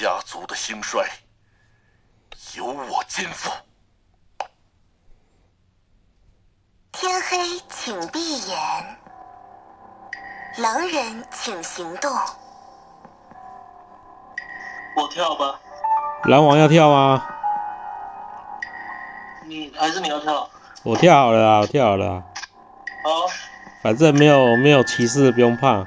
家族的兴衰由我肩负。天黑，请闭眼。狼人，请行动。我跳吧，狼王要跳吗？你还是你要跳？我跳好了啊，我跳好了啊，好，反正没有没有骑士，不用怕。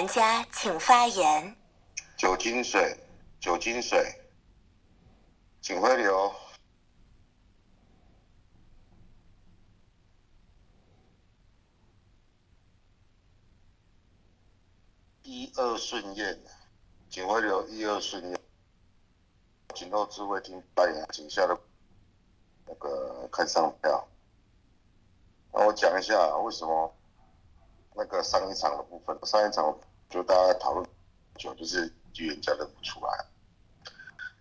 玩家请发言。酒精水，酒精水，警徽流，一二顺验，请回流。一二顺验，警后智慧厅扮演警下的。那个看上票。那我讲一下为什么那个上一场的部分，上一场就大家讨论久，就是预言家认不出来。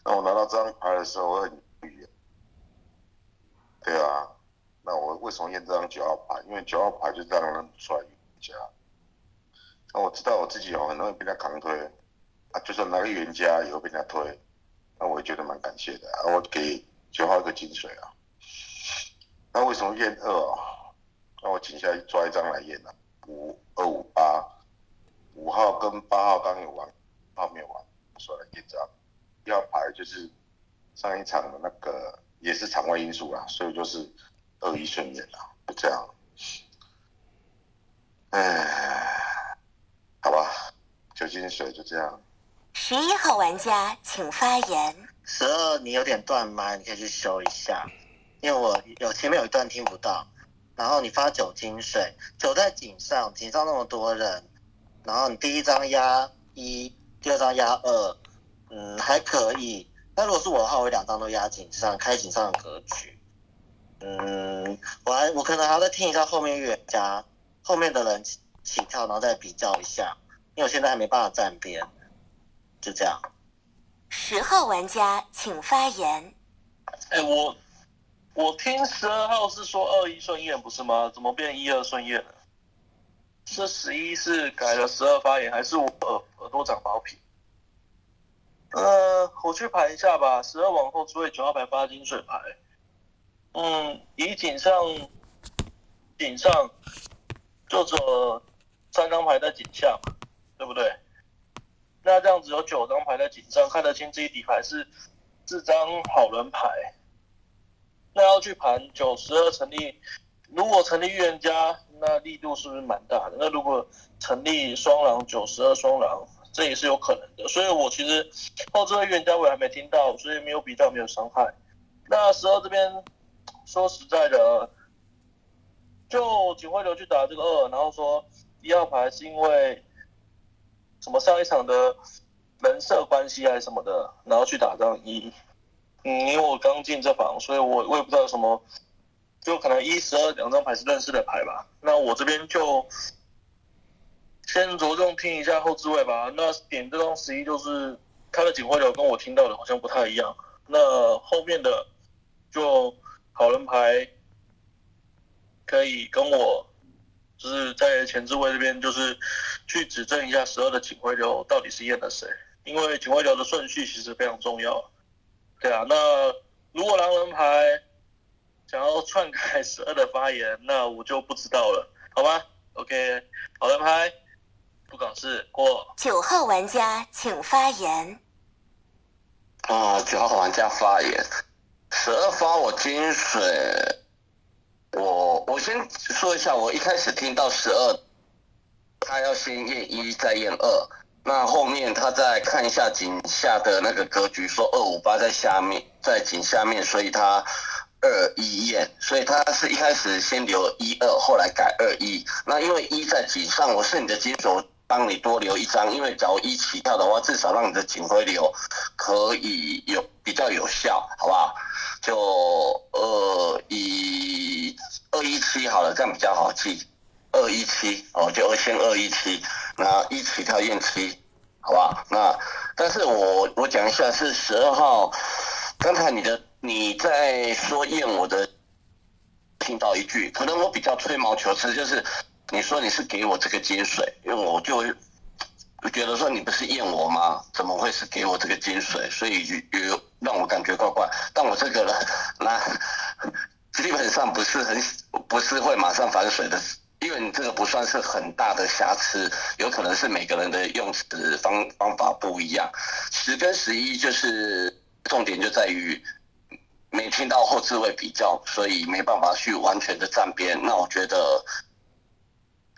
那我拿到这张牌的时候，我很犹豫。对啊，那我为什么验这张九号牌？因为九号牌就是让人出来预言家。那我知道我自己哦，很容易被他扛推啊，就算拿个预言家也会被他推，那我也觉得蛮感谢的。啊、我给九号一个金水啊。那为什么验二啊？那我请下去抓一张来验啊，五二五八，五号跟八号刚有玩，八号没有玩，说来验这张。一号牌就是上一场的那个也是场外因素啦，所以就是二一顺验啦，就这样。唉，好吧，酒精水就这样。十一号玩家请发言。十二，你有点断麦，你可以去修一下，因为我有前面有一段听不到。然后你发酒精水，酒在井上，井上那么多人，然后你第一张压一，第二张压二，嗯，还可以。那如果是我的话，我两张都压井上，开井上的格局。嗯，我还我可能还要再听一下后面预言家后面的人起起跳，然后再比较一下，因为我现在还没办法站边，就这样。十号玩家请发言。哎、我我听十二号是说二一顺验不是吗？怎么变一二顺验了？这十一是改了十二发言，还是我耳耳朵长包皮？呃，我去排一下吧。十二往后只会九号牌发金水牌。嗯，以井上井上就只有三张牌在井下嘛，对不对？那这样子有九张牌在井上，看得清这一底牌是四张好人牌。那要去盘九十二成立，如果成立预言家，那力度是不是蛮大的？那如果成立双狼九十二双狼，这也是有可能的。所以我其实后置的预言家我还没听到，所以没有比较，没有伤害。那十二这边说实在的，就警徽流去打这个二，然后说一号牌是因为什么上一场的人设关系还是什么的，然后去打张一。嗯，因为我刚进这房，所以我我也不知道有什么，就可能一十二两张牌是认识的牌吧。那我这边就先着重听一下后置位吧。那点这张十一就是他的警徽流跟我听到的好像不太一样。那后面的就好人牌可以跟我就是在前置位这边就是去指正一下十二的警徽流到底是验了谁，因为警徽流的顺序其实非常重要。对啊，那如果狼人牌想要篡改十二的发言，那我就不知道了，好吧？OK，好人牌不搞事过。九号玩家请发言。啊，九号玩家发言，十二发我金水，我我先说一下，我一开始听到十二他要先验一再验二，那后面他再看一下井下的那个格局，说二五八在下面，在井下面，所以他二一验，所以他是一开始先留一二，后来改二一。那因为一在井上，我是你的金手，帮你多留一张，因为假如一起跳的话，至少让你的警徽流可以有比较有效，好不好？就二一二一七好了，这样比较好记。二一七哦，就二先二一七，那一起跳验七，好不好？那但是我我讲一下是十二号，刚才你的你在说验我的，听到一句，可能我比较吹毛求疵，就是你说你是给我这个金水，因为我就觉得说你不是验我吗？怎么会是给我这个金水？所以有让我感觉怪怪。但我这个人那 基本上不是很不是会马上反水的。因为你这个不算是很大的瑕疵，有可能是每个人的用词方方法不一样。十跟十一就是重点就在于没听到后置位比较，所以没办法去完全的站边。那我觉得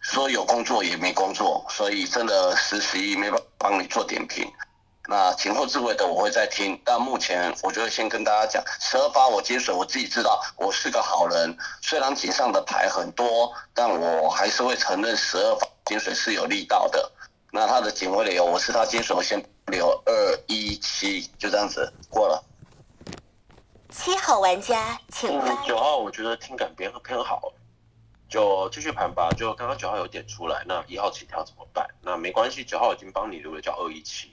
说有工作也没工作，所以真的实习没办法帮你做点评。那前后置位的我会再听，但目前我就会先跟大家讲，十二发我接水，我自己知道我是个好人，虽然井上的牌很多，但我还是会承认十二发金水是有力道的。那他的警徽流，我是他金水，我先留二一七，就这样子过了。七号玩家，请发。九号我觉得听感偏偏好，就继续盘吧。就刚刚九号有点出来，那一号起跳怎么办？那没关系，九号已经帮你留了叫二一七。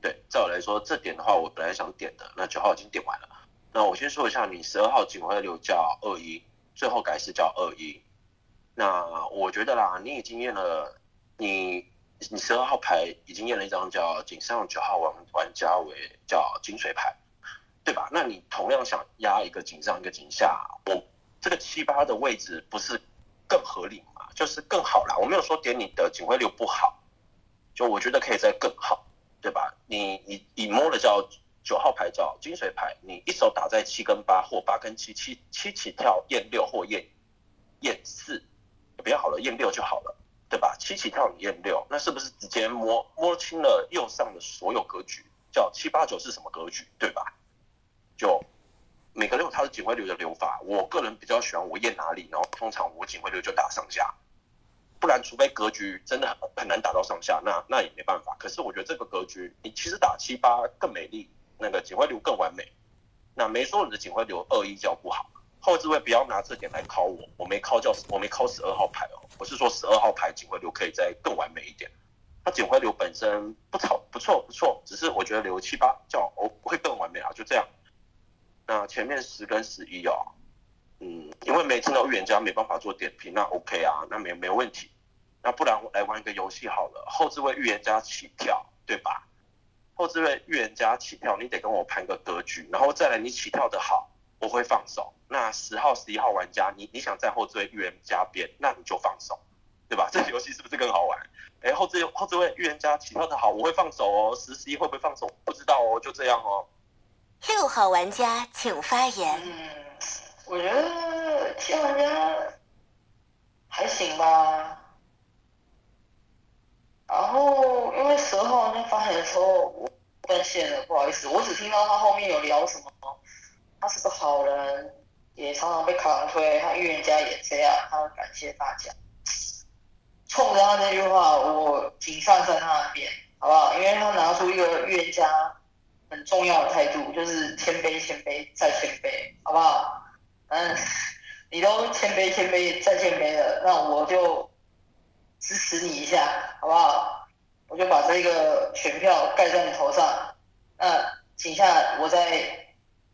对，在我来说，这点的话，我本来想点的，那九号已经点完了。那我先说一下，你十二号警徽流叫二一，最后改是叫二一。那我觉得啦，你已经验了，你你十二号牌已经验了一张叫井上九号玩玩家为叫金水牌，对吧？那你同样想压一个井上一个井下，我这个七八的位置不是更合理吗？就是更好啦。我没有说点你的警徽流不好，就我觉得可以再更好。对吧？你你你摸了叫九号牌叫金水牌，你一手打在七跟八或八跟七，七七起跳验六或验验四，比较好了，验六就好了，对吧？七起跳你验六，那是不是直接摸摸清了右上的所有格局？叫七八九是什么格局？对吧？就每个人有他的警徽流的流法，我个人比较喜欢我验哪里，然后通常我警徽流就打上下。不然，除非格局真的很很难打到上下，那那也没办法。可是我觉得这个格局，你其实打七八更美丽，那个警徽流更完美。那没说你的警徽流二一叫不好，后置位不要拿这点来考我，我没考叫我没考十二号牌哦，我是说十二号牌警徽流可以再更完美一点。它警徽流本身不错不错不错，只是我觉得留七八叫哦会更完美啊，就这样。那前面十跟十一哦，嗯，因为没听到预言家没办法做点评，那 OK 啊，那没没问题。那不然我来玩一个游戏好了，后置位预言家起跳，对吧？后置位预言家起跳，你得跟我盘个格局，然后再来你起跳的好，我会放手。那十号、十一号玩家，你你想在后置位预言家边，那你就放手，对吧？这个游戏是不是更好玩？哎，后置后置位预言家起跳的好，我会放手哦。十、十一会不会放手？不知道哦，就这样哦。六号玩家请发言。嗯，我觉得七号玩家还行吧。然后，因为十二号那发言的时候，我断线了，不好意思，我只听到他后面有聊什么，他是个好人，也常常被卡推，他预言家也这样，他感谢大家。冲着他那句话，我挺上在他那边，好不好？因为他拿出一个预言家很重要的态度，就是谦卑、谦卑再谦卑，好不好？嗯，你都谦卑、谦卑再谦卑了，那我就。支持你一下，好不好？我就把这个选票盖在你头上。那请下我再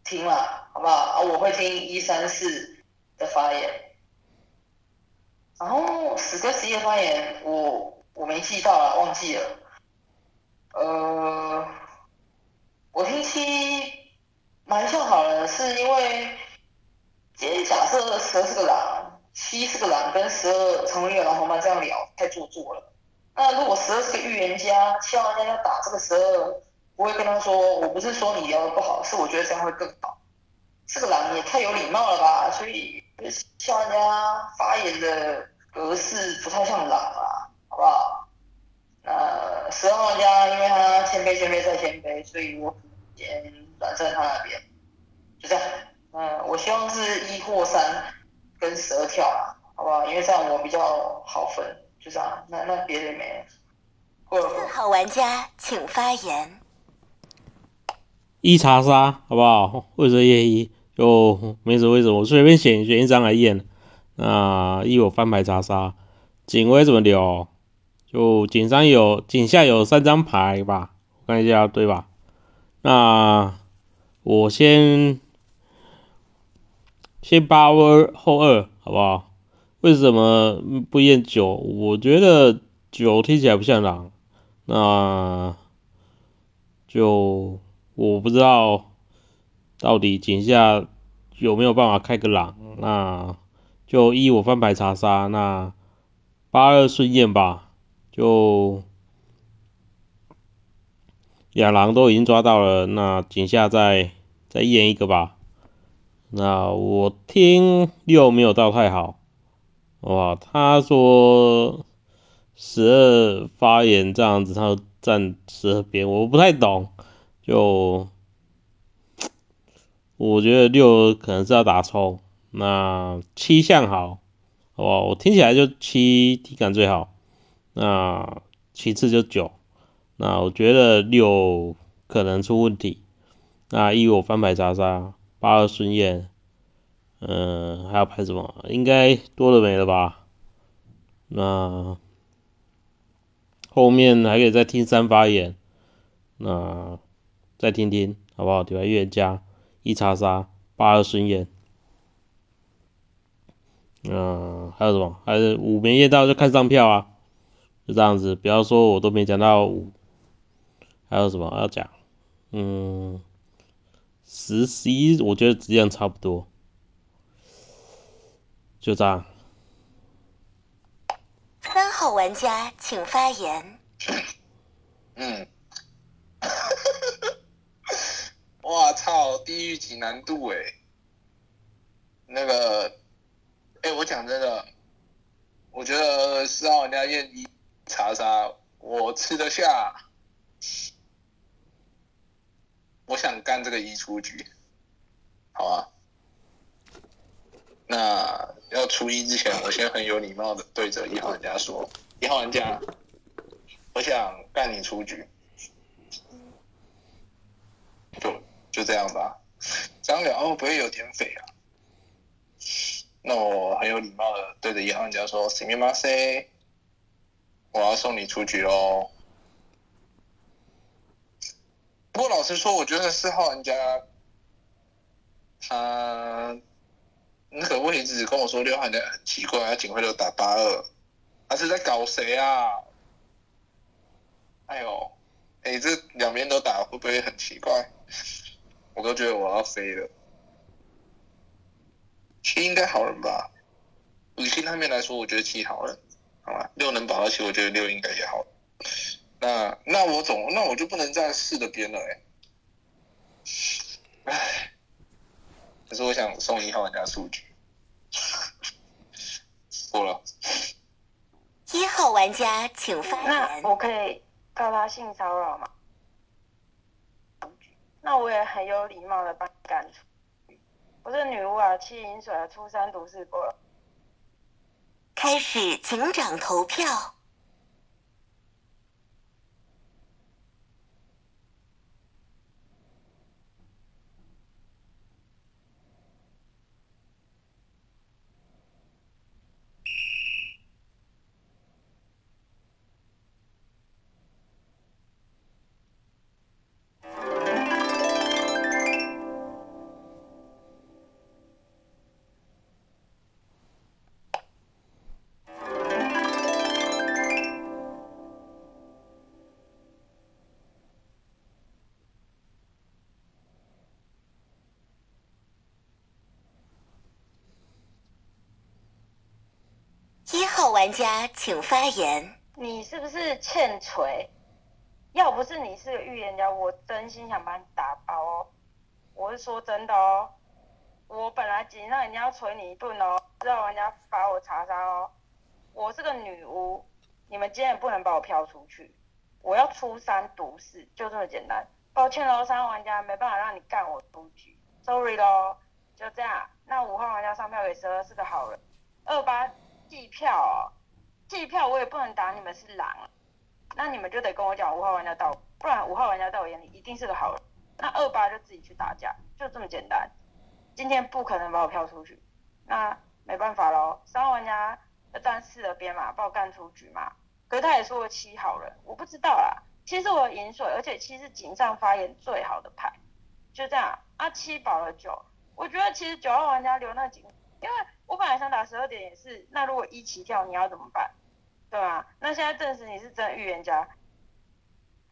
听了，好不好？啊，我会听一三四的发言。然后十跟十一的发言，我我没记到了，忘记了。呃，我听七蛮像好人，是因为今天假设十是个狼。七是个狼，跟十二成为一个狼同伴这样聊太做作了。那如果十二是个预言家，七号玩家要打这个十二，不会跟他说，我不是说你聊的不好，是我觉得这样会更好。这个狼也太有礼貌了吧，所以七号玩家发言的格式不太像狼啊，好不好？那十号玩家因为他谦卑谦卑再谦卑，所以我先转在他那边，就这样。嗯，我希望是一或三跟十二跳啦，好不好？因为这样我比较好分，就这样。那那别的没了。四号玩家请发言。一查杀，好不好？为什么验一？就没什么为什么，我随便选选一张来验。那一我翻牌查杀，警徽怎么留？就警上有警下有三张牌吧，我看一下对吧？那我先先八二后二，好不好？为什么不验九？我觉得九听起来不像狼，那就我不知道到底井下有没有办法开个狼，那就一我翻牌查杀，那八二顺验吧。就两狼都已经抓到了，那井下再再验一个吧。那我听六没有到太好，哇，他说十二发言这样子，他站十二边，我不太懂。就 我觉得六可能是要打抽，那七项好，哇，我听起来就七体感最好。那其次就九，那我觉得六可能出问题。那一我翻牌查杀，八二顺验，嗯，还要拍什么？应该多了没了吧？那后面还可以再听三发言，那再听听好不好？对吧？预言家一查杀，八二顺验，嗯，还有什么？还是五没验到就看上票啊？就这样子，不要说我都没讲到五，还有什么要讲？嗯，十、十一，我觉得质量差不多，就这样。三号玩家请发言。嗯，哇操，地狱级难度哎，那个，哎，我讲真的，我觉得四号玩家验一。查杀，我吃得下。我想干这个一出局，好啊。那要出一之前，我先很有礼貌的对着一号玩家说：“一号玩家，我想干你出局。”就就这样吧。张辽会不会有点匪啊？那我很有礼貌的对着一号玩家说：“すみません。” 我要送你出局喽！不过老实说，我觉得四号玩家他那个位置跟我说六号玩家很奇怪，他警徽都打八二，他是在搞谁啊？哎呦，哎，这两边都打会不会很奇怪？我都觉得我要飞了。七应该好人吧？以心那面来说，我觉得七好人。好吧，六能保到七，我觉得六应该也好。那那我总那我就不能站四的边了哎。唉，可是我想送一号玩家数据。过了。一号玩家请发言。那我可以告他性骚扰吗？那我也很有礼貌的把你赶出。我是女巫啊，七饮水啊，初三毒四过了。开始警长投票。玩家请发言。你是不是欠锤？要不是你是个预言家，我真心想把你打爆哦！我是说真的哦，我本来紧上人家要捶你一顿哦，知道人家罚我查杀哦。我是个女巫，你们今天也不能把我飘出去，我要出三毒四，就这么简单。抱歉喽，三号玩家没办法让你干我出局，sorry 咯，就这样。那五号玩家上票给十二是个好人，二八计票哦，计票我也不能打你们是狼，那你们就得跟我讲五号玩家到，不然五号玩家在我眼里一定是个好人。那二八就自己去打架，就这么简单。今天不可能把我票出去，那没办法喽。三号玩家要站四的边嘛，把我干出局嘛。可是他也说我七好人，我不知道啦。七是我的银水，而且七是井上发言最好的牌，就这样。啊，七保了九，我觉得其实九号玩家留那井，因为我本来想打十二点也是。那如果一起跳，你要怎么办？对啊？那现在证实你是真预言家，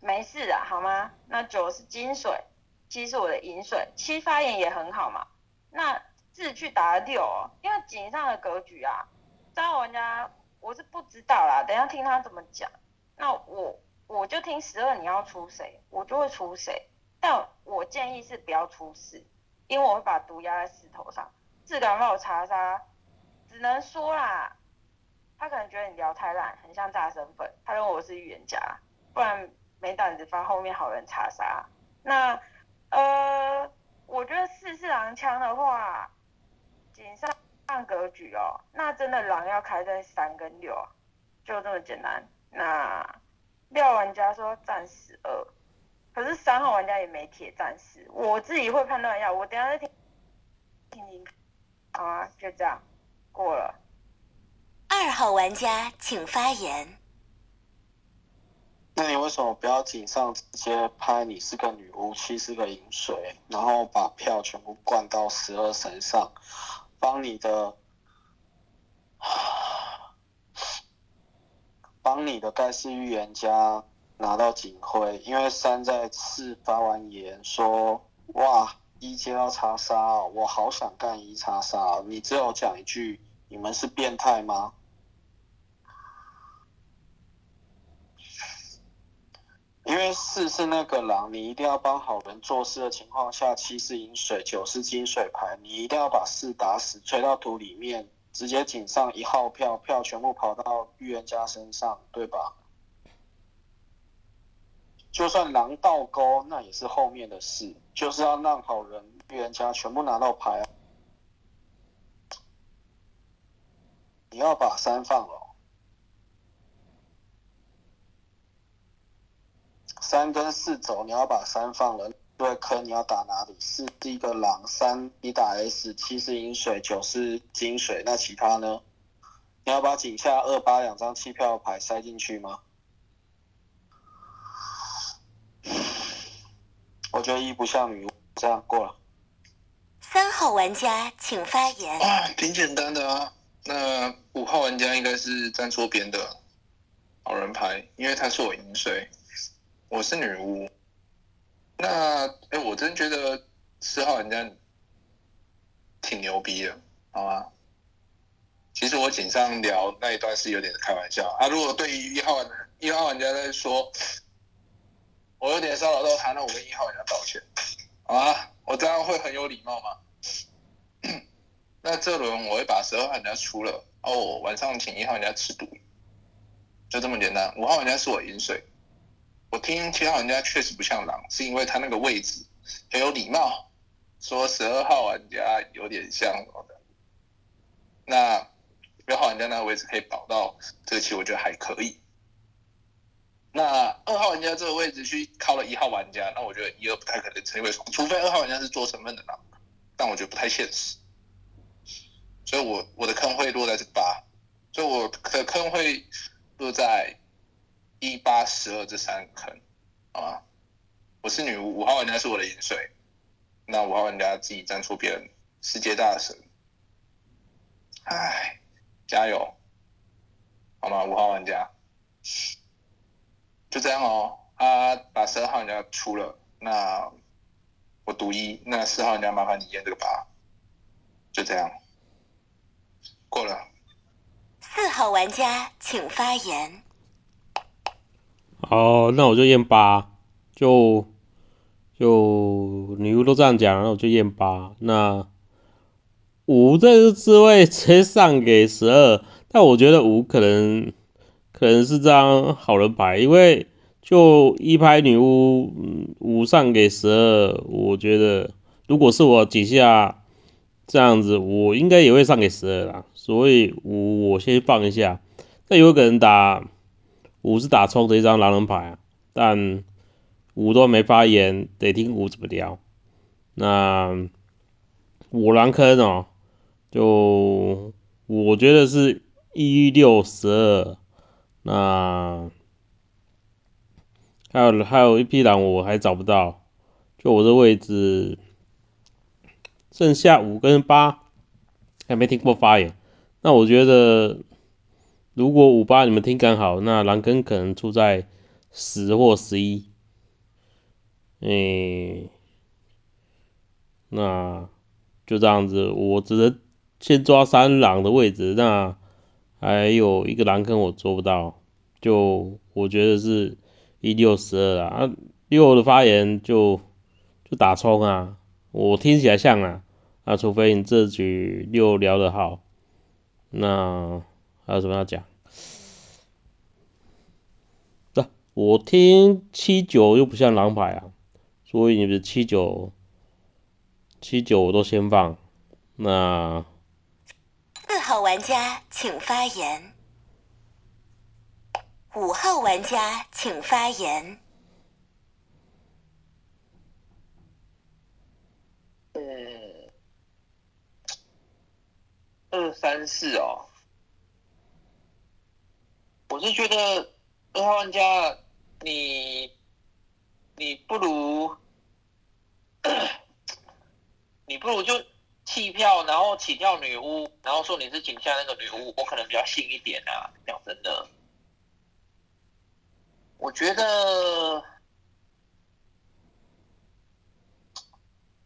没事啊，好吗？那九是金水，七是我的银水，七发言也很好嘛。那自己去打六哦，因为井上的格局啊，三号玩家我是不知道啦，等下听他怎么讲。那我。我就听十二，你要出谁，我就会出谁。但我建议是不要出四，因为我会把毒压在四头上。四敢帮我查杀，只能说啦，他可能觉得你聊太烂，很像炸身份，他认为我是预言家，不然没胆子发后面好人查杀。那呃，我觉得四是狼枪的话，井上上格局哦，那真的狼要开在三跟六，就这么简单。那。六玩家说战十二，可是三号玩家也没铁战士，我自己会判断一下，我等下再听听听。好啊，就这样过了。二号玩家请发言。那你为什么不要井上直接拍你是个女巫，七是个饮水，然后把票全部灌到十二神上，帮你的？帮你的盖世预言家拿到警徽，因为三在四发完言说，哇，一接到查杀，我好想干一查杀，你只有讲一句，你们是变态吗？因为四是那个狼，你一定要帮好人做事的情况下，七是饮水，九是金水牌，你一定要把四打死，吹到土里面。直接井上一号票，票全部跑到预言家身上，对吧？就算狼倒钩，那也是后面的事，就是要让好人预言家全部拿到牌。你要把三放了，三跟四走，你要把三放了。对坑你要打哪里？四是一个狼，三你打 S，七是银水，九是金水，那其他呢？你要把井下二八两张弃票牌塞进去吗？我觉得一不像女巫，这样过了。三号玩家请发言。啊，挺简单的啊。那五号玩家应该是站错边的好人牌，因为他是我饮水，我是女巫。那哎，我真觉得四号玩家挺牛逼的，好吗？其实我井上聊那一段是有点开玩笑啊。如果对于一号玩一号玩家在说，我有点骚扰到他，那我跟一号玩家道歉，好啊，我这样会很有礼貌吗？那这轮我会把十二号玩家出了，哦，晚上请一号玩家吃毒，就这么简单。五号玩家是我饮水。我听七号玩家确实不像狼，是因为他那个位置很有礼貌，说十二号玩家有点像我的。那六号玩家那个位置可以保到这期，我觉得还可以。那二号玩家这个位置去靠了一号玩家，那我觉得一二不太可能成为，除非二号玩家是做成分的狼，但我觉得不太现实。所以我我的坑会落在这八，所以我的坑会落在。一八十二这三个坑，好吗？我是女巫，五号玩家是我的饮水，那五号玩家自己站错边，世界大神，唉，加油，好吗？五号玩家，就这样哦。他把十二号人家出了，那我读一，那四号人家麻烦你验这个八，就这样，过了。四号玩家请发言。哦，那我就验八，就就女巫都这样讲，那我就验八。那五这个滋味直接上给十二，但我觉得五可能可能是张好人牌，因为就一拍女巫五上给十二，我觉得如果是我几下这样子，我应该也会上给十二啦，所以五我先放一下。那有可能打五是打冲的一张狼人牌啊，但五都没发言，得听五怎么聊。那五狼坑哦，就我觉得是一六十二。那还有还有一批狼我还找不到，就我这位置剩下五跟八还没听过发言。那我觉得如果五八你们听感好，那狼根可能出在十或十一。诶，那就这样子，我只能先抓三狼的位置。那还有一个狼坑我做不到，就我觉得是一六十二啊，六的发言就就打冲啊，我听起来像啊，啊，除非你这局六聊得好，那还有什么要讲？这我听七九又不像狼牌啊，所以你们七九七九我都先放，那。四号玩家请发言。五号玩家请发言。嗯，二三四哦，我是觉得二号玩家你你不如 你不如就。弃票，然后起跳女巫，然后说你是井下那个女巫，我可能比较信一点啊。讲真的，我觉得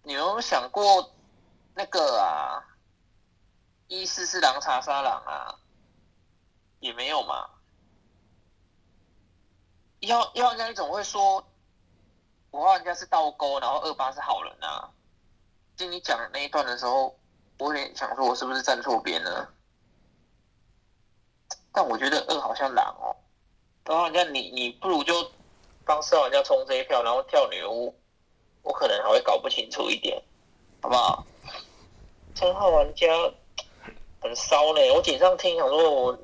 你有想过那个啊，一四四狼查杀狼啊，也没有嘛。要要那一种会说五号人家是倒钩，然后二八是好人啊。听你讲那一段的时候，我有点想说，我是不是站错边了？但我觉得二好像狼哦，然后人家你你不如就帮四号玩家冲这一票，然后跳女巫，我可能还会搞不清楚一点，好不好？三号玩家很骚呢，我警上听想说，我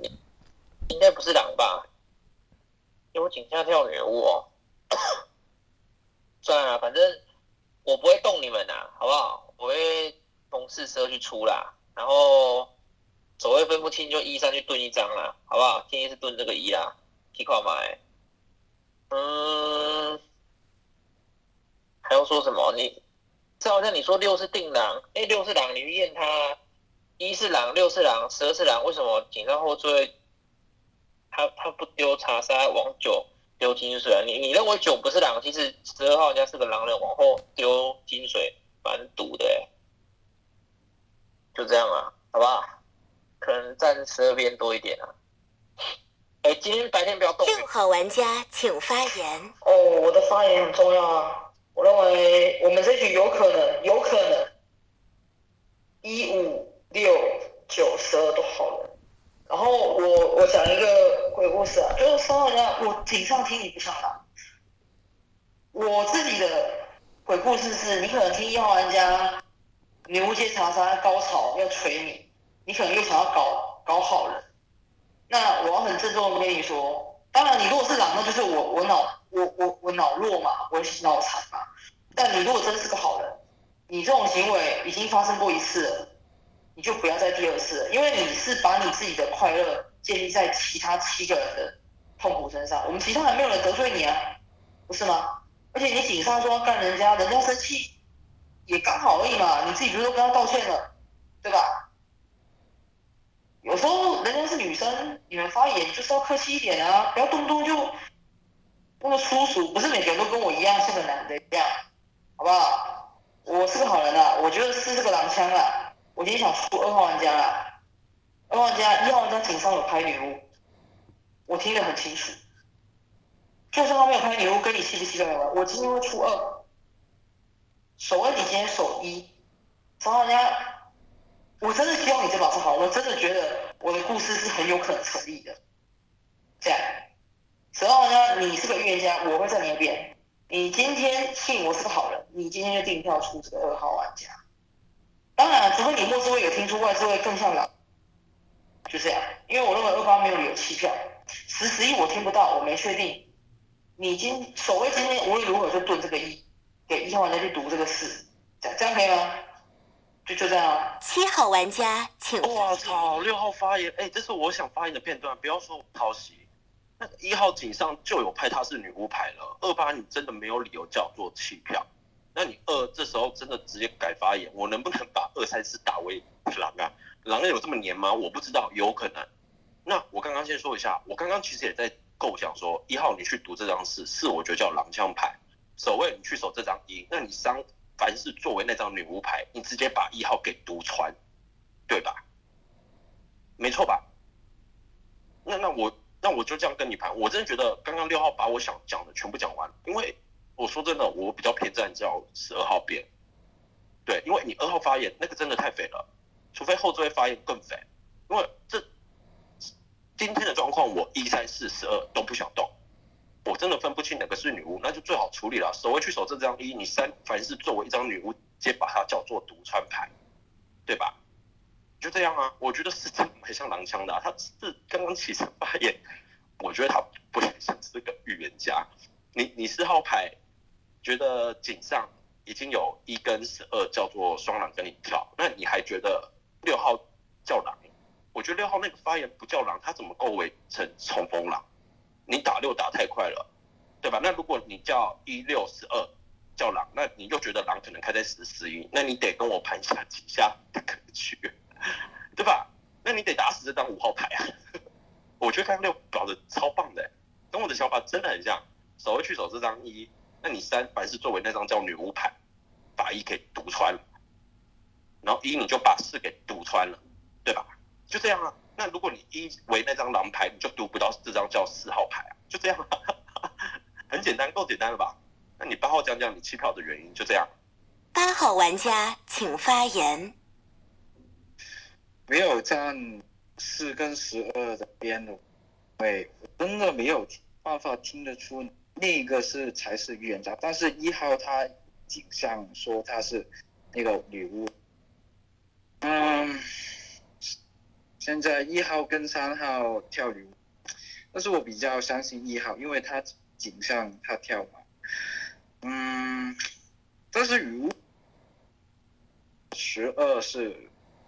应该不是狼吧？因为我警下跳女巫哦，算了，反正。我不会动你们呐，好不好？我会从四十二去出啦，然后走位分不清就一三去蹲一张啦，好不好？建议是蹲这个一啦，提款买。嗯，还要说什么？你这好像你说六是定狼，哎，六是狼，你去验他，一是狼，六是狼，十二是狼，为什么紧张后缀他他不丢查杀往九？丢金水啊！你你认为九不是狼，其实十二号人家是个狼人，往后丢金水蛮堵的哎，就这样啊，好不好？可能站十二边多一点啊。哎，今天白天不要动。六号玩家请发言。哦，我的发言很重要啊！我认为我们这局有可能，有可能一五六九十二都好了。然后我我讲一个鬼故事啊，就是说呢，我井上听你不像他。我自己的鬼故事是，你可能听一号玩家牛街茶山高潮要锤你，你可能又想要搞搞好人。那我要很郑重的跟你说，当然你如果是狼，那就是我我脑我我我脑弱嘛，我脑残嘛。但你如果真是个好人，你这种行为已经发生过一次了。你就不要再第二次，因为你是把你自己的快乐建立在其他七个人的痛苦身上。我们其他人没有人得罪你啊，不是吗？而且你警上说要干人家，人家生气也刚好而已嘛。你自己不是都跟他道歉了，对吧？有时候人家是女生，你们发言就是要客气一点啊，不要动不动就那么粗俗。不是每个人都跟我一样是个男的一样，好不好？我是个好人啊，我觉得是这个狼枪啊。我今天想出二号玩家啦，二号玩家一号玩家井上有拍女巫，我听得很清楚。就算他没有拍女巫，跟你气不气都没关我今天会出二，守二你今天守一，三号玩家，我真的希望你这把是好，我真的觉得我的故事是很有可能成立的。这样，十二号玩家，你是个预言家，我会在你那边。你今天信我是个好人，你今天就订票出这个二号玩家。当然，除非你末智位有听出外智位更像狼，就这样。因为我认为二八没有理由弃票，十十一我听不到，我没确定。你今守卫今天无论如何就盾这个一，给一号玩家去读这个四，这样这样可以吗？就就这样啊。七号玩家请我操，六号发言，哎、这是我想发言的片段，不要说我抄袭。那个一号井上就有派他是女巫牌了，二八你真的没有理由叫做弃票。那你二这时候真的直接改发言，我能不能把二三四打为狼啊？狼有这么黏吗？我不知道，有可能。那我刚刚先说一下，我刚刚其实也在构想说，一号你去读这张四，四我觉得叫狼枪牌，守卫你去守这张一，那你三凡是作为那张女巫牌，你直接把一号给读穿，对吧？没错吧？那那我那我就这样跟你盘，我真的觉得刚刚六号把我想讲的全部讲完，因为我说真的，我比较偏站叫十二号边，对，因为你二号发言那个真的太肥了，除非后置位发言更肥，因为这今天的状况，我一三四十二都不想动，我真的分不清哪个是女巫，那就最好处理了，守卫去守这张一，你三凡是作为一张女巫，直接把它叫做独穿牌，对吧？就这样啊，我觉得是真的蛮像狼枪的、啊，他是刚刚起身发言，我觉得他不太像是个预言家。你你四号牌，觉得井上已经有一跟十二叫做双狼跟你跳，那你还觉得六号叫狼？我觉得六号那个发言不叫狼，他怎么构为成冲锋狼？你打六打太快了，对吧？那如果你叫一六十二叫狼，那你又觉得狼可能开在十十一，那你得跟我盘下几下的格局。对吧？那你得打死这张五号牌啊！我觉得他六搞得超棒的，跟我的想法真的很像。守卫去守这张一，那你三凡是作为那张叫女巫牌，把一给读穿了，然后一你就把四给读穿了，对吧？就这样啊。那如果你一为那张狼牌，你就读不到这张叫四号牌啊，就这样啊，很简单，够简单了吧？那你八号讲讲你弃票的原因，就这样。八号玩家请发言。没有站四跟十二的边的，对，真的没有办法听得出那个是才是预言家，但是一号他景象说他是那个女巫，嗯，现在一号跟三号跳女巫，但是我比较相信一号，因为他景象他跳嘛，嗯，但是女巫十二是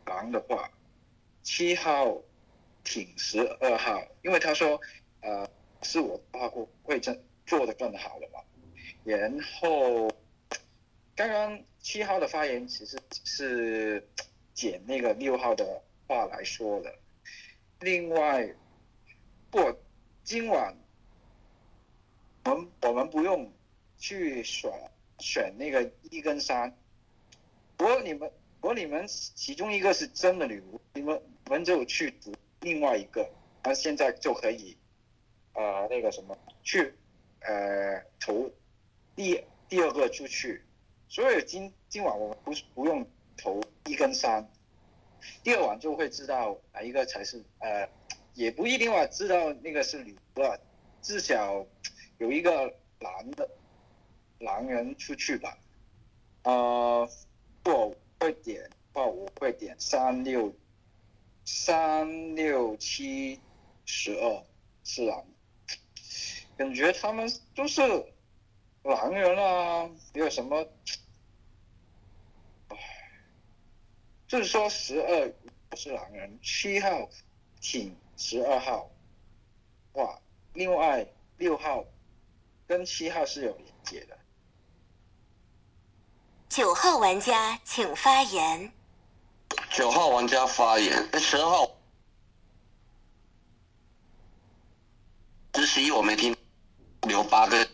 狼的话。七号挺十二号，因为他说，呃，是我的话会会真做的更好了嘛。然后刚刚七号的发言其实是捡那个六号的话来说的。另外，不，今晚我们我们不用去选选那个一跟三，如果你们如果你们其中一个是真的女巫，你们你们就去读另外一个，那现在就可以，呃，那个什么，去，呃，投第第二个出去，所以今今晚我们不不用投一跟三，第二晚就会知道哪一个才是，呃，也不一定话知道那个是女的，至少有一个男的男人出去吧，呃，我会点话我会点三六。三六七十二是狼，感觉他们都是狼人啊，没有什么，就是说十二是狼人，七号挺十二号，哇，另外六号跟七号是有连接的。九号玩家请发言。九号玩家发言，哎，十二号，十十一我没听，留八个。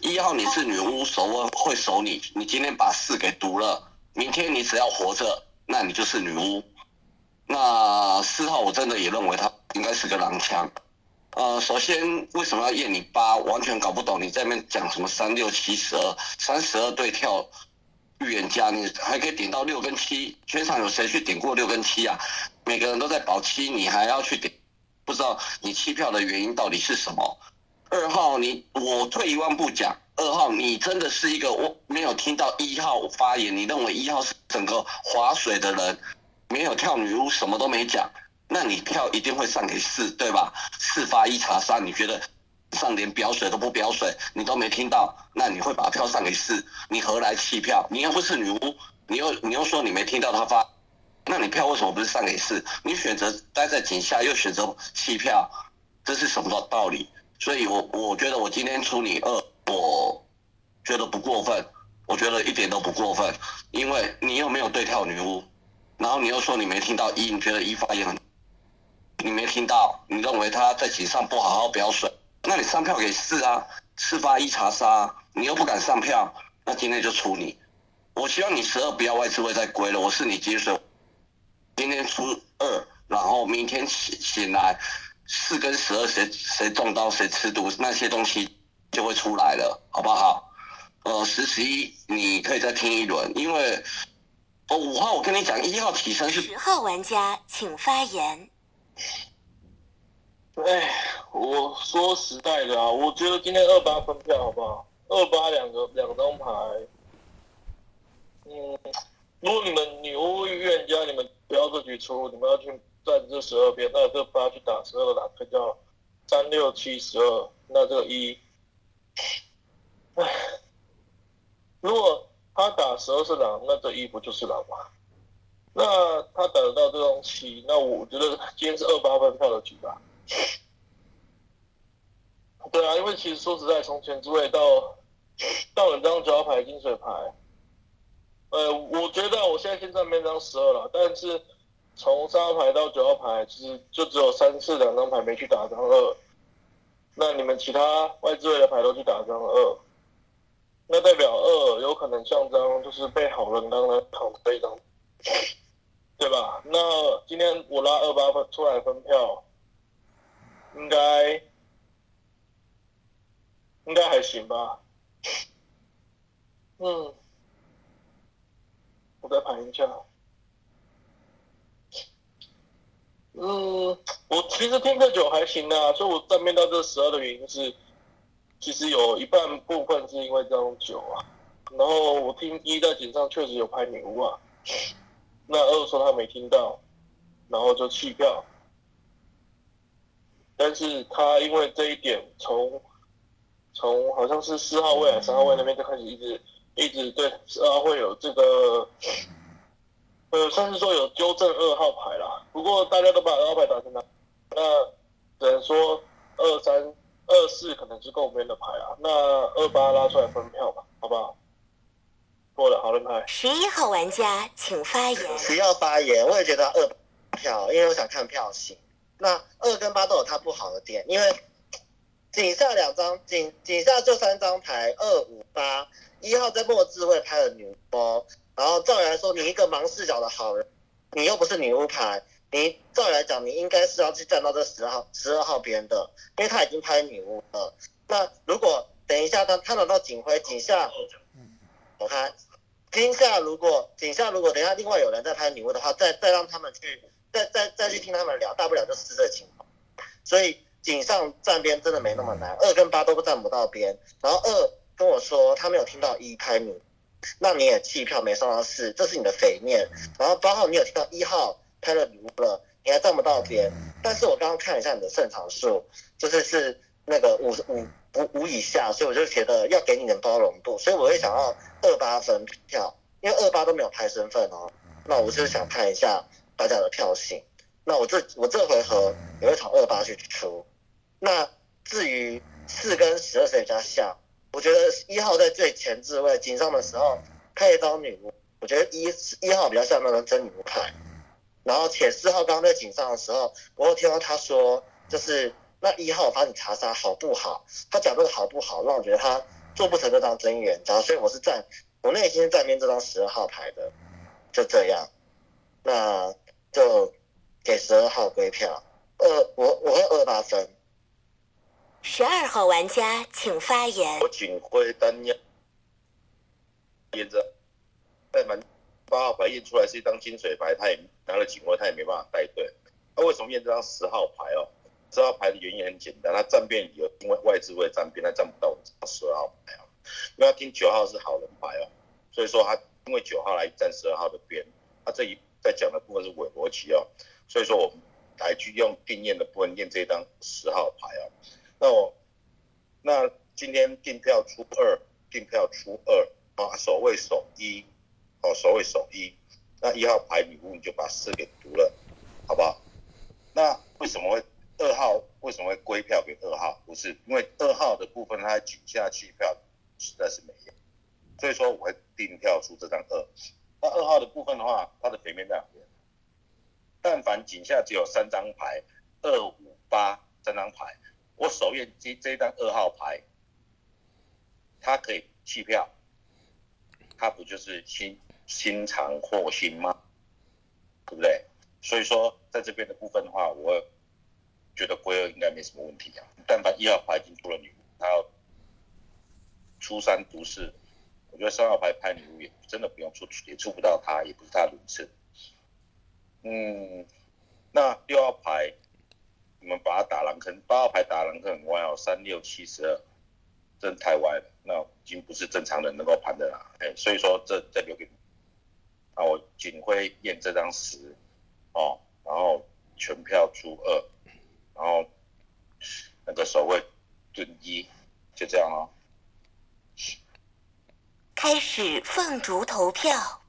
一号你是女巫，守卫会守你，你今天把四给读了，明天你只要活着，那你就是女巫。那四号我真的也认为他应该是个狼枪，呃，首先为什么要验你八？完全搞不懂你在那边讲什么三六七十二，三十二对跳预言家，你还可以点到六跟七，全场有谁去点过六跟七啊？每个人都在保七，你还要去点，不知道你弃票的原因到底是什么？二号你，我退一万步讲，二号你真的是一个我没有听到一号发言，你认为一号是整个划水的人，没有跳女巫，什么都没讲，那你票一定会上给四，对吧？四发一查三，你觉得上连表水都不表水，你都没听到，那你会把票上给四，你何来弃票？你又不是女巫，你又你又说你没听到他发，那你票为什么不是上给四？你选择待在井下，又选择弃票，这是什么道理？所以我我觉得我今天出你二，我觉得不过分，我觉得一点都不过分，因为你又没有对跳女巫，然后你又说你没听到一，你觉得一发言很，你没听到，你认为他在井上不好好表水，那你上票给四啊，四发一查杀，你又不敢上票，那今天就出你，我希望你十二不要外置位再归了，我是你接水，今天出二，然后明天醒醒来。四跟十二谁谁中刀谁吃毒那些东西就会出来了，好不好？呃，十十一你可以再听一轮，因为哦五号我跟你讲一号起身是十号玩家请发言。哎，我说实在的啊，我觉得今天二八分票好不好？二八两个两张牌，嗯，如果你们女巫预言家你们不要这局出，你们要去。站这十二边，那这八去打十二打，可叫三六七十二。那这个一，唉，如果他打十二是狼，那这一不就是狼吗？那他打得到这种七，那我觉得今天是二八分票的局吧。对啊，因为其实说实在，从前之位到到两张九号牌金水牌，呃，我觉得我现在先站边张十二了，但是。从三号牌到九号牌，其实就只有三次两张牌没去打张二，那你们其他外置位的牌都去打张二，那代表二有可能像张就是被好人当来躺这一张，对吧？那今天我拉二八分出来分票，应该应该还行吧？嗯，我再盘一下。嗯，我其实听这酒还行啊，所以我站面到这十二的原因是，其实有一半部分是因为这张九啊，然后我听一在井上确实有拍女巫啊，那二说他没听到，然后就弃票，但是他因为这一点从从好像是四号位还是三号位那边就开始一直一直对二号会有这个。呃，算是说有纠正二号牌啦，不过大家都把二号牌打成那，那只能说二三二四可能是够边的牌啊，那二八拉出来分票吧，好不好？过了，好人牌。十一号玩家请发言。十要发言，我也觉得二票，因为我想看票型。那二跟八都有它不好的点，因为井下两张，井井下就三张牌，二五八，一号在末智慧拍了女波。然后照理来说，你一个盲视角的好人，你又不是女巫牌，你照理来讲，你应该是要去站到这十号、十二号边的，因为他已经拍女巫了。那如果等一下他看得到警徽，警下，我看，警下如果警下如果等一下另外有人在拍女巫的话，再再让他们去，再再再去听他们聊，大不了就是这情况。所以警上站边真的没那么难，二跟八都不站不到边。然后二跟我说他没有听到一拍女。那你也弃票没上到四，这是你的匪面。然后八号你有听到一号拍了礼物了，你还站不到边。但是我刚刚看了一下你的胜场数，就是是那个五五五五以下，所以我就觉得要给你点包容度，所以我会想要二八分票，因为二八都没有拍身份哦。那我就是想看一下大家的票型。那我这我这回合也会从二八去出。那至于四跟十二谁比较像？我觉得一号在最前置位井上的时候开一张女巫，我觉得一一号比较像那张真女巫牌。然后且四号刚刚在井上的时候，我有听到他说，就是那一号把你查杀好不好？他讲这个好不好，让我觉得他做不成这张真言，然后所以我是站我内心是站边这张十二号牌的，就这样，那就给十二号归票。二我我会二八分，十二号玩家请发言。我警徽单押验着，但凡八号牌验出来是一张金水牌，他也拿了警徽，他也没办法带队。那为什么验这张十号牌哦？十号牌的原因很简单，他站边理由因为外资会站边，他站不到十二号牌哦，因为他听九号是好人牌哦，所以说他因为九号来站十二号的边，他这一在讲的部分是伪逻辑哦，所以说我们来去用定验的部分验这张十号牌哦。那我那今天订票出二，订票出二啊，守卫守一，哦，守卫守一，那一号牌女巫你就把四给读了，好不好？那为什么会二号为什么会归票给二号？不是因为二号的部分它井下弃票实在是没有，所以说我会订票出这张二。那二号的部分的话，它的北面在哪边？但凡井下只有三张牌，二五八三张牌，我手验这这张二号牌，它可以弃票，它不就是心心肠或心吗？对不对？所以说在这边的部分的话，我觉得归二应该没什么问题啊。但凡一号牌已经出了女巫，他要出三读四，我觉得三号牌拍女巫也真的不用出，也出不到他，也不是他轮次。嗯，那六号牌，我们把它打狼坑，八号牌打狼坑很歪哦，三六七十二，真太歪了，那已经不是正常人能够盘的啦。哎，所以说这这留给你。那我警徽验这张十，哦，然后全票出二，然后那个守卫蹲一，就这样哦。开始放逐投票。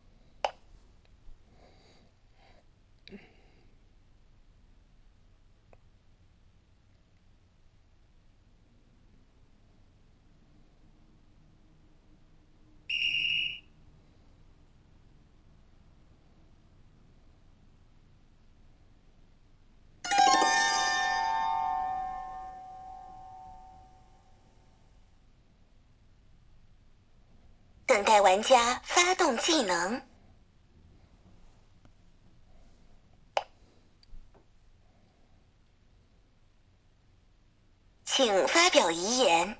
等待玩家发动技能，请发表遗言。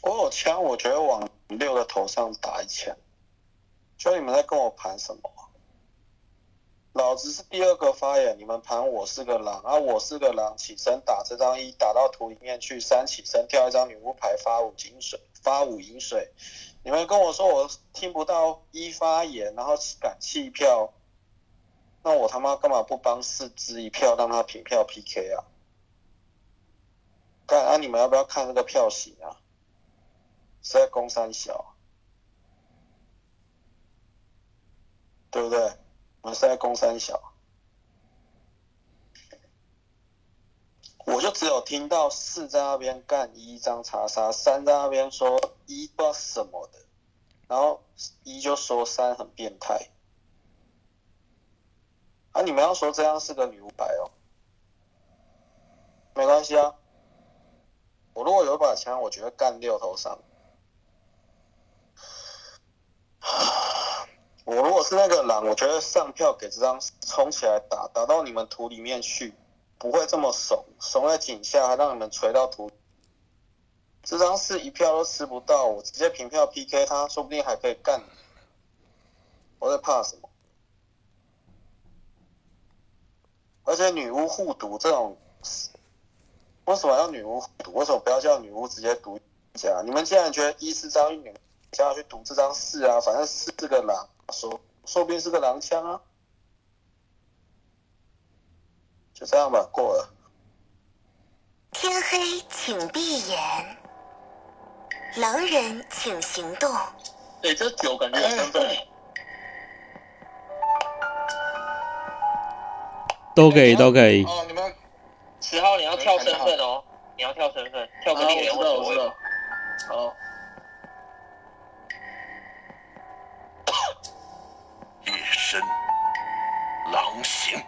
我有枪，我觉得往六的头上打一枪。就你们在跟我盘什么？老子是第二个发言，你们盘我是个狼啊！我是个狼，起身打这张一，打到图里面去，三起身跳一张女巫牌，发五金水，发五银水。你们跟我说我听不到一发言，然后敢弃票，那我他妈干嘛不帮四支一票让他平票 PK 啊？干啊！你们要不要看这个票型啊？是在攻三小，对不对？我们是在攻三小，我就只有听到四在那边干一张查杀，三在那边说一不知道什么的，然后一就说三很变态。啊，你们要说这样是个女巫牌哦，没关系啊。我如果有把枪，我觉得干六头上。我如果是那个狼，我觉得上票给这张冲起来打，打到你们图里面去，不会这么怂，怂在井下还让你们锤到图。这张是一票都吃不到，我直接平票 PK 他，说不定还可以干。我在怕什么？而且女巫护毒这种，为什么要女巫护毒？为什么不要叫女巫直接毒家？你们既然觉得一是张女，叫他去毒这张四啊，反正四是个狼。说说不定是个狼枪啊，就这样吧，过了。天黑，请闭眼。狼人，请行动。哎，这酒感觉有身份。都可以，都可以。哦，你们十号你要跳身份哦，你要跳身份，跳个猎人或守卫。好。夜深，狼行。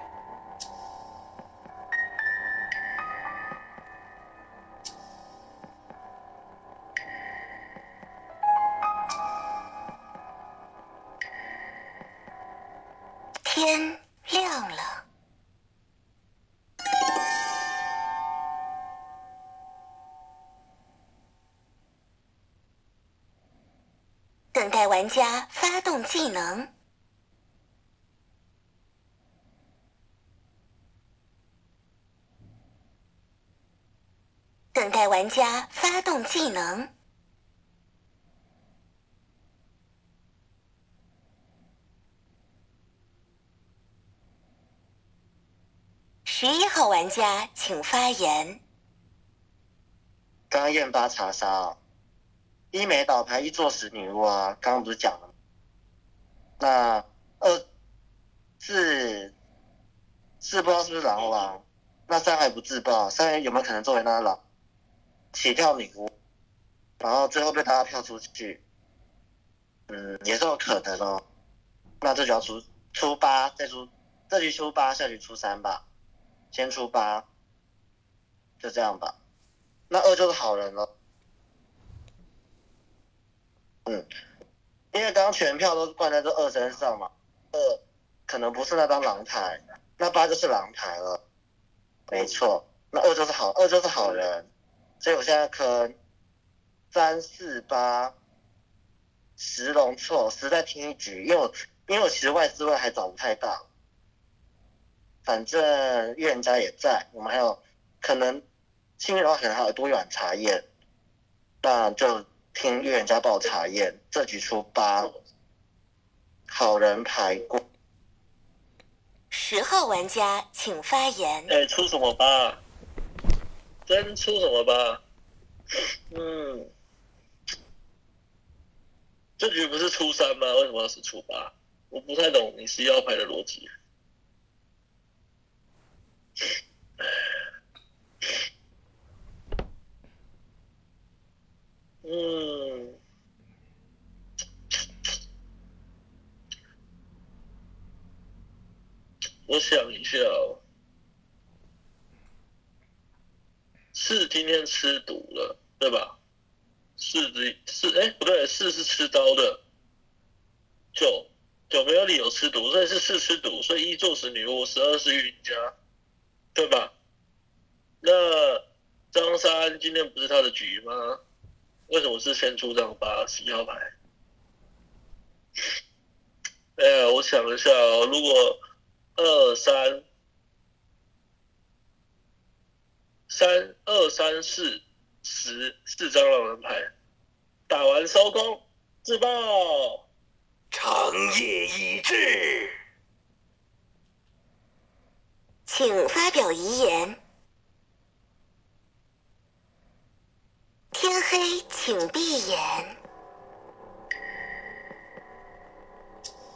天亮了。等待玩家发动技能。等待玩家发动技能。玩家请发言。刚刚验八查杀，一枚倒牌一坐实女巫啊，刚刚不是讲了吗？那二四四不知道是不是狼王，那三还不自爆，三有没有可能作为那狼起跳女巫，然后最后被大家票出去？嗯，也是有可能哦。那这局要出出八，再出这局出八，下局出三吧，先出八，就这样吧。那二就是好人了。嗯，因为刚全票都灌在这二身上嘛，二可能不是那张狼牌，那八就是狼牌了。没错，那二就是好，二就是好人，所以我现在坑三四八十龙错，十再听一局，因为我因为我其实外资位还找不太到，反正预言家也在，我们还有可能幸运的话可能还有多一碗茶叶，那就听预言家报茶叶，这局出八，好人牌过。十号玩家请发言。哎、出什么八？真出什么八？嗯，这局不是初三吗？为什么要是初八？我不太懂你十一号牌的逻辑。嗯，我想一下哦。是今天吃毒了，对吧？是的，是哎不对，是是吃刀的，九九没有理由吃毒，所以是是吃毒，所以一坐实女巫，十二是预言家，对吧？那张三今天不是他的局吗？为什么是先出张八十一号牌？哎呀，我想一下哦，如果二三三二三四十四张狼人牌，打完收工，自爆。长夜已至，请发表遗言。天黑，请闭眼。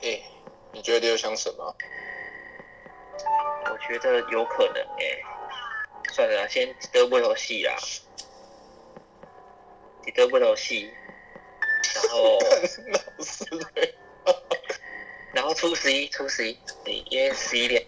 哎、你觉得有想什么？我觉得有可能哎、算了，先得不头戏啦，你得不头戏，然后 然后初十一，初十一，你因为十一点，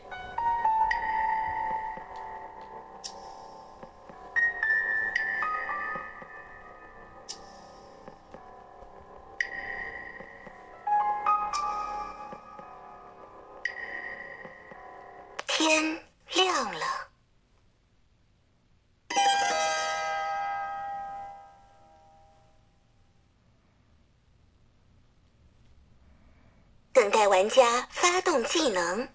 玩家发动技能。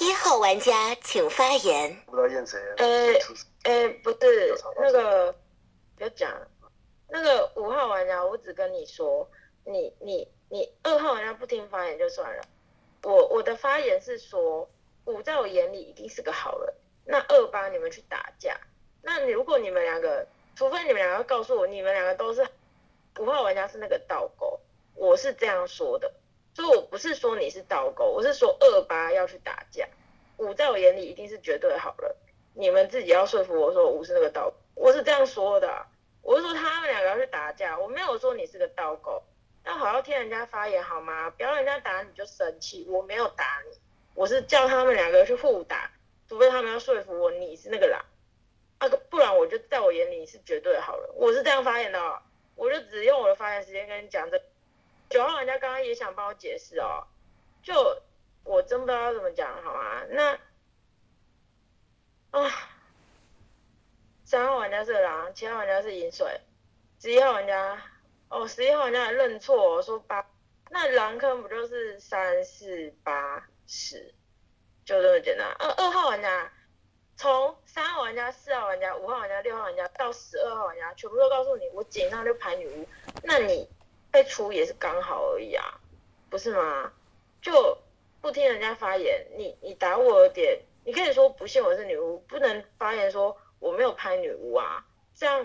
一号玩家请发言。不知道验谁？呃呃，不是那个，不要讲。那个五号玩家，我只跟你说，你你你二号玩家不听发言就算了。我我的发言是说，五在我眼里一定是个好人。那二八你们去打架，那你如果你们两个，除非你们两个告诉我，你们两个都是五号玩家是那个倒钩，我是这样说的。所以我不是说你是倒钩，我是说二八要去打架。五在我眼里一定是绝对好人，你们自己要说服我说五是那个倒钩，我是这样说的、我是说他们两个要去打架，我没有说你是个倒钩。要好好听人家发言好吗？不要人家打你就生气，我没有打你，我是叫他们两个去互打，除非他们要说服我你是那个狼，啊，不然我就在我眼里是绝对好人，我是这样发言的、哦，我就只用我的发言时间跟你讲这。九号玩家刚刚也想帮我解释哦，就我真不知道怎么讲好吗？那啊，三号玩家是狼，七号玩家是银水，十一号玩家哦，十一号玩家还认错说八，那狼坑不就是三四八十，就这么简单。二二号玩家从三号玩家、四号玩家、五号玩家、六号玩家到十二号玩家，全部都告诉你我井上就排女巫，那你被出也是刚好而已啊，不是吗？就不听人家发言，你你打我的点，你可以说不信我是女巫，不能发言说我没有拍女巫啊，这样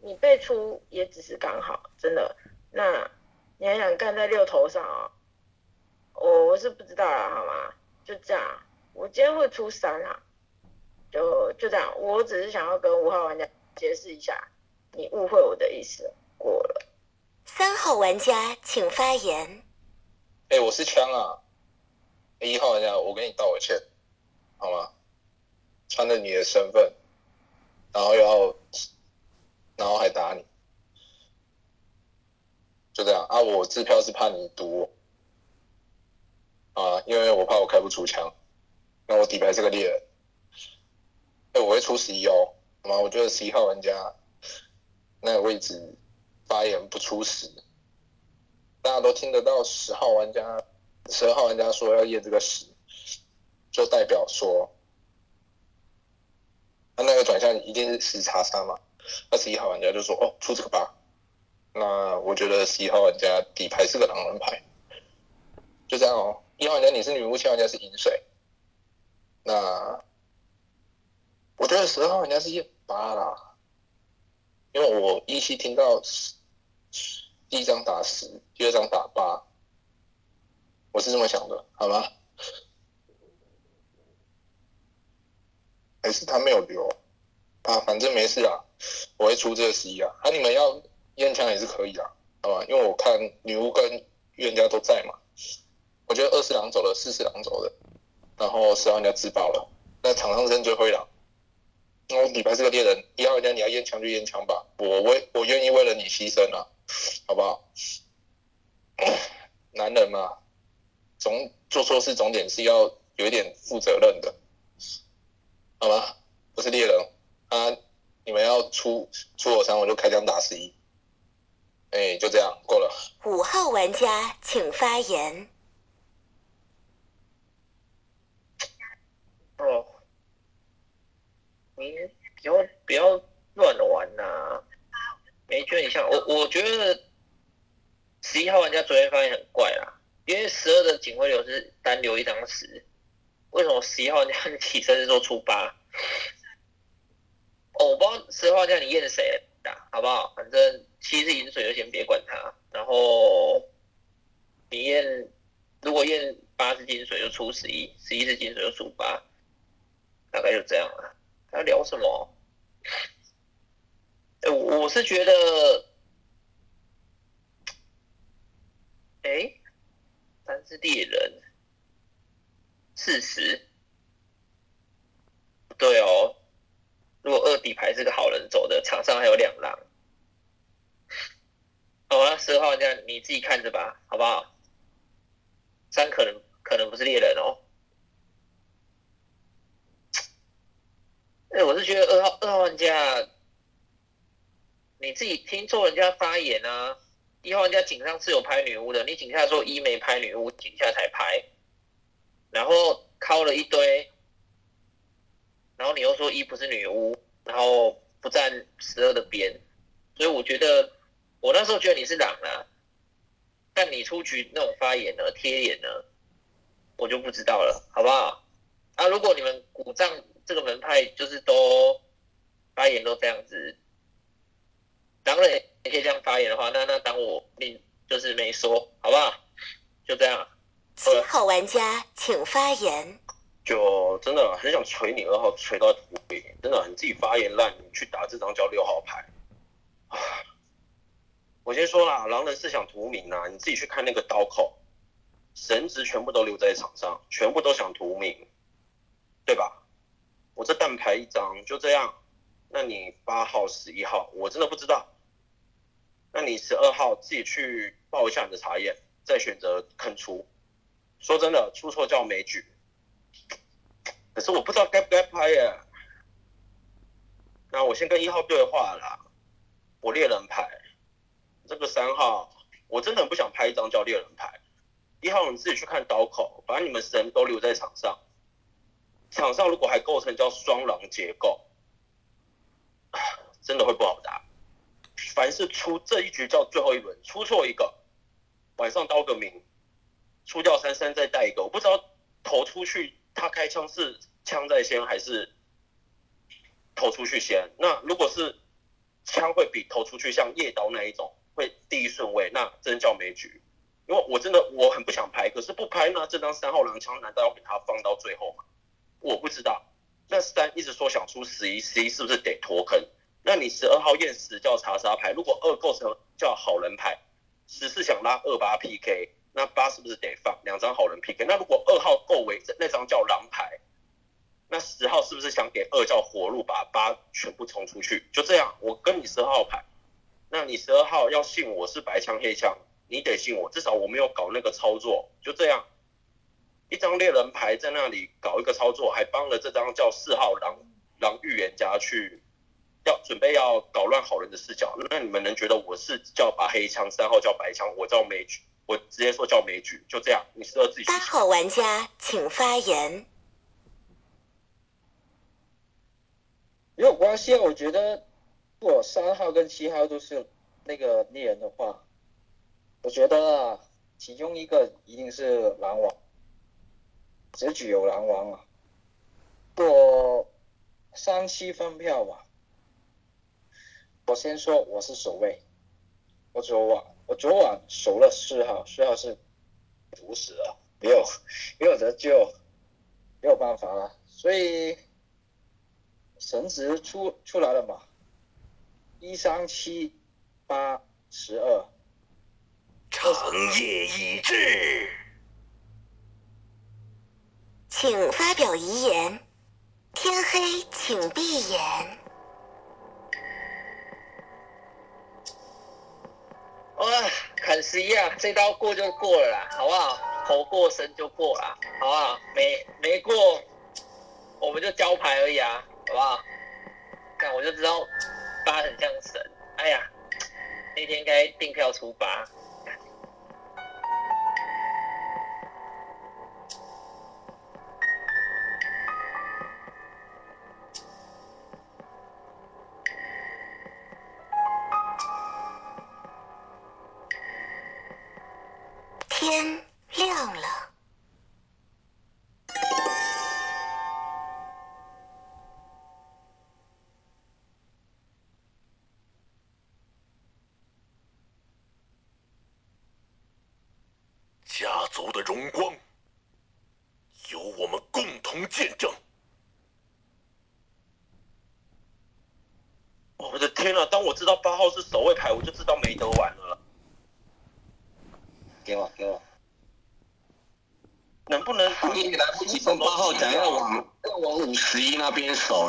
你被出也只是刚好，真的。那你还想干在六头上啊、我我是不知道啦，好吗？就这样，我今天会出三啊，就就这样。我只是想要跟五号玩家解释一下，你误会我的意思过了。三号玩家请发言。哎、我是枪啊！哎一号玩家，我跟你道个歉，好吗？穿着你的身份，然后要，然后还打你，就这样啊！我支票是怕你赌我，啊，因为我怕我开不出枪，那我底牌是个猎人，哎、我会出十一哦，好吗？我觉得十一号玩家那个位置发言不出十，大家都听得到十号玩家、十二号玩家说要验这个十，就代表说，他那个转向一定是十叉叉嘛。二十一号玩家就说哦出这个八，那我觉得十一号玩家底牌是个狼人牌，就这样哦。一号玩家你是女巫，七号玩家是银水，那我觉得十二号玩家是验八啦，因为我依稀听到第一张打十，第二张打八，我是这么想的，好吗？还是他没有留啊？反正没事啊，我会出这个十一啊。啊，你们要验枪也是可以啊，好吧？因为我看女巫跟预言家都在嘛。我觉得二四郎走了，四四郎走了，然后十号人家自爆了，那场上剩最灰狼。那我底牌是个猎人，一号人家你要验枪就验枪吧，我为我愿意为了你牺牲啊，好不好？男人嘛，总做错事总点是要有一点负责任的，好吗？我是猎人啊，你们要出出我三，我就开枪打十一。哎，就这样，过了。五号玩家请发言。哦，你不要不要乱玩呐、没觉得你像我？我觉得十一号玩家昨天发现很怪啦，因为十二的警徽流是单留一张十，为什么十一号玩家起身是说出八？哦，我不知道十号玩家你验谁打，好不好？反正七是饮水就先别管他，然后你验如果验八是金水就出十一，十一是金水就出八。大概就这样了。还聊什么？哎、我我是觉得，哎、三是猎人，四十，不对哦。如果二底牌是个好人走的，场上还有两狼。好啊，十二号玩家你自己看着吧，好不好？三可能可能不是猎人哦。哎、我是觉得二号二号玩家，你自己听错人家发言啊。一号玩家井上是有拍女巫的，你井下说一没拍女巫，井下才拍，然后敲了一堆，然后你又说一不是女巫，然后不站十二的边，所以我觉得我那时候觉得你是狼啊，但你出局那种发言呢，贴脸呢，我就不知道了，好不好？啊，如果你们古藏这个门派就是都发言都这样子，当然也可以这样发言的话，那那当我命就是没说，好不好？就这样。七号玩家请发言。就真的很想锤你二号，锤到土里。真的，你自己发言烂，你去打这张叫六号牌。啊我先说啦，狼人是想屠名啊，你自己去看那个刀口，神职全部都留在场上，全部都想屠名，对吧？我这蛋牌一张就这样，那你八号、十一号，我真的不知道。那你十二号自己去报一下你的查验，再选择肯出。说真的，出错叫没举。可是我不知道该不该拍呀。那我先跟一号对话啦。我猎人牌，这个三号，我真的很不想拍一张叫猎人牌。一号你自己去看刀口，把你们神都留在场上。场上如果还构成叫双狼结构，真的会不好打。凡是出这一局叫最后一轮，出错一个，晚上刀个名，出掉三三再带一个，我不知道投出去他开枪是枪在先还是投出去先。那如果是枪会比投出去像夜刀那一种会第一顺位，那真叫没局。因为我真的我很不想拍，可是不拍呢，这张三号狼枪难道要给他放到最后吗？我不知道。那三一直说想出十一，十一是不是得脱坑？那你十二号验十叫查杀牌，如果二构成叫好人牌，十四想拉二八 PK，那八是不是得放两张好人 PK？那如果二号够为那张叫狼牌，那十号是不是想给二叫活路，把八全部冲出去？就这样，我跟你十二号牌，那你十二号要信我是白枪黑枪。你得信我，至少我没有搞那个操作，就这样，一张猎人牌在那里搞一个操作，还帮了这张叫四号狼狼预言家去要准备要搞乱好人的视角。那你们能觉得我是叫把黑枪，三号叫白枪，我叫枚举，我直接说叫枚举，就这样，你适合自己。八号玩家请发言。没有关系啊，我觉得如果三号跟七号都是那个猎人的话。我觉得，其中一个一定是狼王，只举有狼王啊。我三七分票吧。我先说我是守卫，我昨晚我昨晚守了四号，四号是毒死了，没有 没有得救，没有办法了，所以神职出出来了嘛，一三七八十二。长夜已至，请发表遗言。天黑，请闭眼。哇，砍十一啊！这刀过就过了啦，好不好？头过身就过了，好不好？没没过，我们就交牌而已啊，好不好？看我就知道八很像神。哎呀，那天该订票出八。道八号是守卫牌，我就知道没得玩了。给我，给我。能不能？你也来不及跟八号讲，要往要往五十一那边守了。